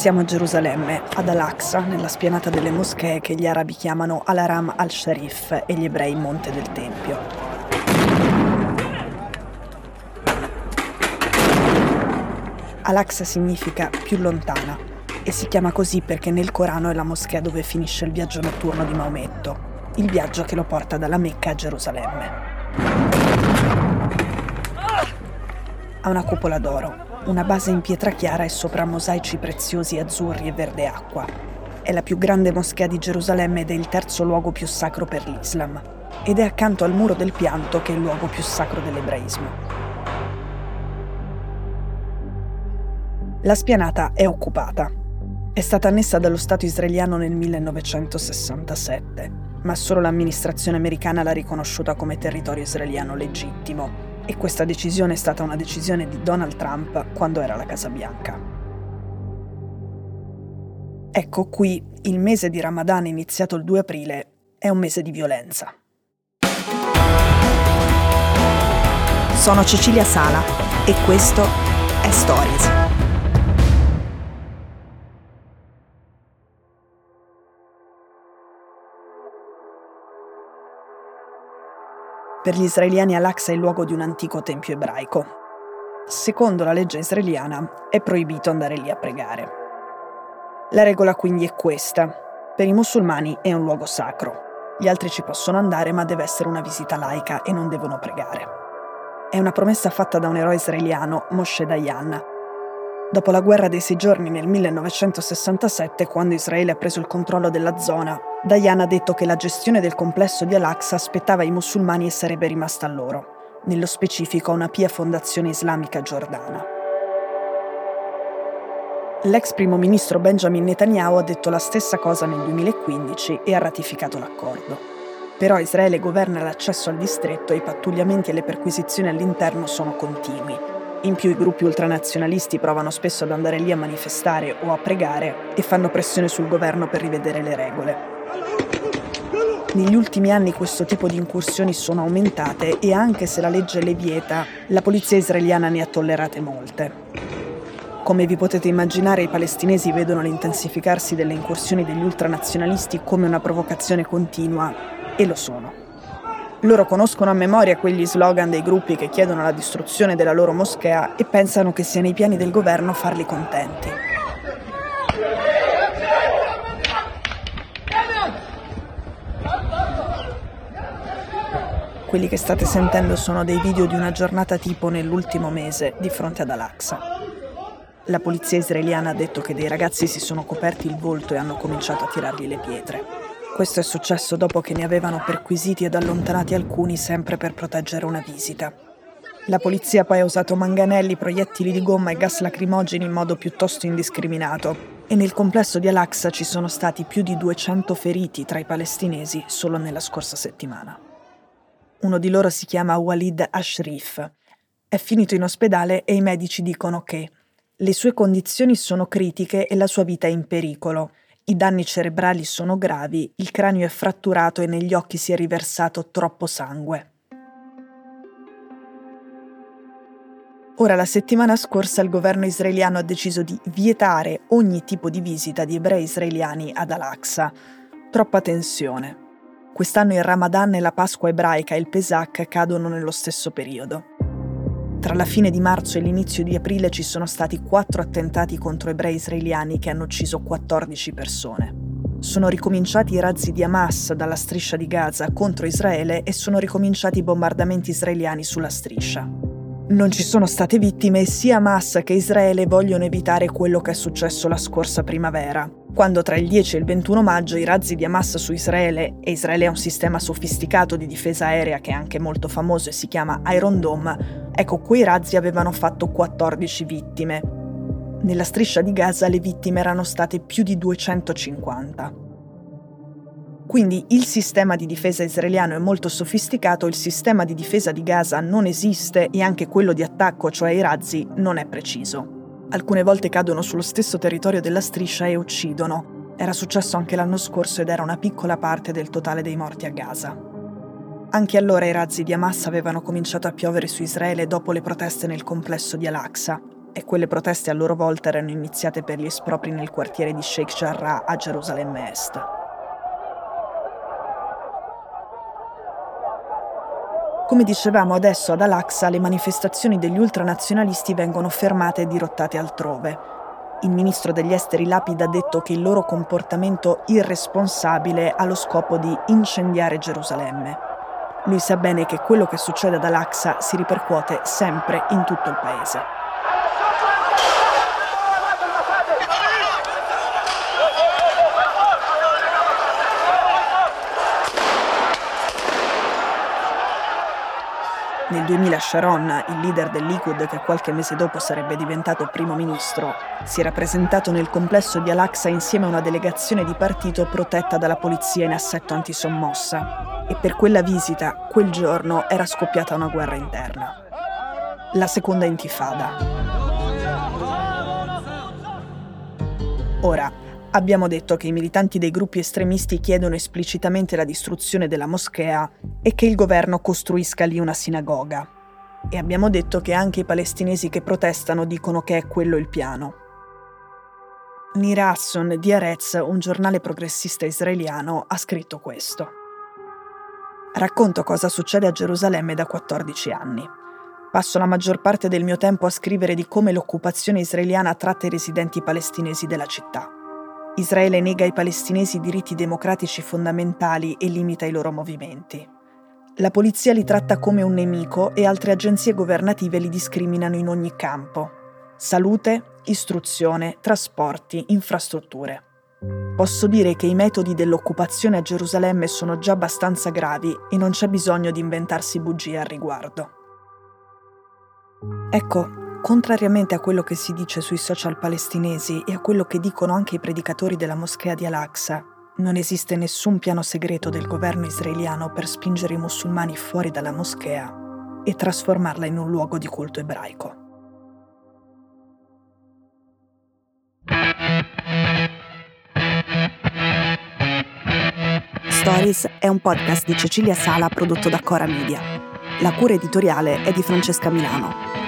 Siamo a Gerusalemme, ad Al-Aqsa, nella spianata delle moschee che gli arabi chiamano Al-Aram al-Sharif e gli ebrei Monte del Tempio. Al-Aqsa significa più lontana e si chiama così perché nel Corano è la moschea dove finisce il viaggio notturno di Maometto, il viaggio che lo porta dalla Mecca a Gerusalemme. Ha una cupola d'oro, una base in pietra chiara e sopra mosaici preziosi azzurri e verde acqua. È la più grande moschea di Gerusalemme ed è il terzo luogo più sacro per l'Islam. Ed è accanto al muro del pianto che è il luogo più sacro dell'ebraismo. La spianata è occupata. È stata annessa dallo Stato israeliano nel 1967, ma solo l'amministrazione americana l'ha riconosciuta come territorio israeliano legittimo e questa decisione è stata una decisione di Donald Trump quando era alla Casa Bianca. Ecco qui il mese di Ramadan iniziato il 2 aprile è un mese di violenza. Sono Cecilia Sala e questo è Stories. Per gli israeliani Al-Aqsa è il luogo di un antico tempio ebraico. Secondo la legge israeliana è proibito andare lì a pregare. La regola quindi è questa. Per i musulmani è un luogo sacro. Gli altri ci possono andare ma deve essere una visita laica e non devono pregare. È una promessa fatta da un eroe israeliano, Moshe Dayan, Dopo la guerra dei sei giorni nel 1967, quando Israele ha preso il controllo della zona, Dayan ha detto che la gestione del complesso di Al-Aqsa aspettava i musulmani e sarebbe rimasta a loro, nello specifico a una pia fondazione islamica giordana. L'ex primo ministro Benjamin Netanyahu ha detto la stessa cosa nel 2015 e ha ratificato l'accordo. Però Israele governa l'accesso al distretto e i pattugliamenti e le perquisizioni all'interno sono continui in più i gruppi ultranazionalisti provano spesso ad andare lì a manifestare o a pregare e fanno pressione sul governo per rivedere le regole. Negli ultimi anni questo tipo di incursioni sono aumentate e anche se la legge le vieta, la polizia israeliana ne ha tollerate molte. Come vi potete immaginare, i palestinesi vedono l'intensificarsi delle incursioni degli ultranazionalisti come una provocazione continua e lo sono. Loro conoscono a memoria quegli slogan dei gruppi che chiedono la distruzione della loro moschea e pensano che sia nei piani del governo farli contenti. Quelli che state sentendo sono dei video di una giornata tipo nell'ultimo mese di fronte ad Al-Aqsa. La polizia israeliana ha detto che dei ragazzi si sono coperti il volto e hanno cominciato a tirargli le pietre. Questo è successo dopo che ne avevano perquisiti ed allontanati alcuni sempre per proteggere una visita. La polizia poi ha usato manganelli, proiettili di gomma e gas lacrimogeni in modo piuttosto indiscriminato e nel complesso di Al-Aqsa ci sono stati più di 200 feriti tra i palestinesi solo nella scorsa settimana. Uno di loro si chiama Walid Ashrif. È finito in ospedale e i medici dicono che le sue condizioni sono critiche e la sua vita è in pericolo i danni cerebrali sono gravi, il cranio è fratturato e negli occhi si è riversato troppo sangue. Ora, la settimana scorsa il governo israeliano ha deciso di vietare ogni tipo di visita di ebrei israeliani ad Al-Aqsa. Troppa tensione. Quest'anno il Ramadan e la Pasqua ebraica e il Pesach cadono nello stesso periodo. Tra la fine di marzo e l'inizio di aprile ci sono stati quattro attentati contro ebrei israeliani che hanno ucciso 14 persone. Sono ricominciati i razzi di Hamas dalla striscia di Gaza contro Israele e sono ricominciati i bombardamenti israeliani sulla striscia. Non ci sono state vittime e sia Hamas che Israele vogliono evitare quello che è successo la scorsa primavera, quando tra il 10 e il 21 maggio i razzi di Hamas su Israele, e Israele ha un sistema sofisticato di difesa aerea che è anche molto famoso e si chiama Iron Dome, ecco quei razzi avevano fatto 14 vittime. Nella striscia di Gaza le vittime erano state più di 250. Quindi il sistema di difesa israeliano è molto sofisticato, il sistema di difesa di Gaza non esiste e anche quello di attacco, cioè i razzi, non è preciso. Alcune volte cadono sullo stesso territorio della striscia e uccidono. Era successo anche l'anno scorso ed era una piccola parte del totale dei morti a Gaza. Anche allora i razzi di Hamas avevano cominciato a piovere su Israele dopo le proteste nel complesso di Al-Aqsa, e quelle proteste a loro volta erano iniziate per gli espropri nel quartiere di Sheikh Jarrah a Gerusalemme Est. Come dicevamo adesso ad Al-Aqsa, le manifestazioni degli ultranazionalisti vengono fermate e dirottate altrove. Il ministro degli esteri Lapid ha detto che il loro comportamento irresponsabile ha lo scopo di incendiare Gerusalemme. Lui sa bene che quello che succede ad Al-Aqsa si ripercuote sempre in tutto il paese. Nel 2000 Sharon, il leader del Likud che qualche mese dopo sarebbe diventato primo ministro, si era presentato nel complesso di Al-Aqsa insieme a una delegazione di partito protetta dalla polizia in assetto antisommossa. E per quella visita, quel giorno, era scoppiata una guerra interna. La seconda intifada. Ora, Abbiamo detto che i militanti dei gruppi estremisti chiedono esplicitamente la distruzione della moschea e che il governo costruisca lì una sinagoga. E abbiamo detto che anche i palestinesi che protestano dicono che è quello il piano. Nir Hasson di Arez, un giornale progressista israeliano, ha scritto questo. Racconto cosa succede a Gerusalemme da 14 anni. Passo la maggior parte del mio tempo a scrivere di come l'occupazione israeliana tratta i residenti palestinesi della città. Israele nega ai palestinesi diritti democratici fondamentali e limita i loro movimenti. La polizia li tratta come un nemico e altre agenzie governative li discriminano in ogni campo. Salute, istruzione, trasporti, infrastrutture. Posso dire che i metodi dell'occupazione a Gerusalemme sono già abbastanza gravi e non c'è bisogno di inventarsi bugie al riguardo. Ecco, Contrariamente a quello che si dice sui social palestinesi e a quello che dicono anche i predicatori della moschea di Al-Aqsa, non esiste nessun piano segreto del governo israeliano per spingere i musulmani fuori dalla moschea e trasformarla in un luogo di culto ebraico. Stories è un podcast di Cecilia Sala prodotto da Cora Media. La cura editoriale è di Francesca Milano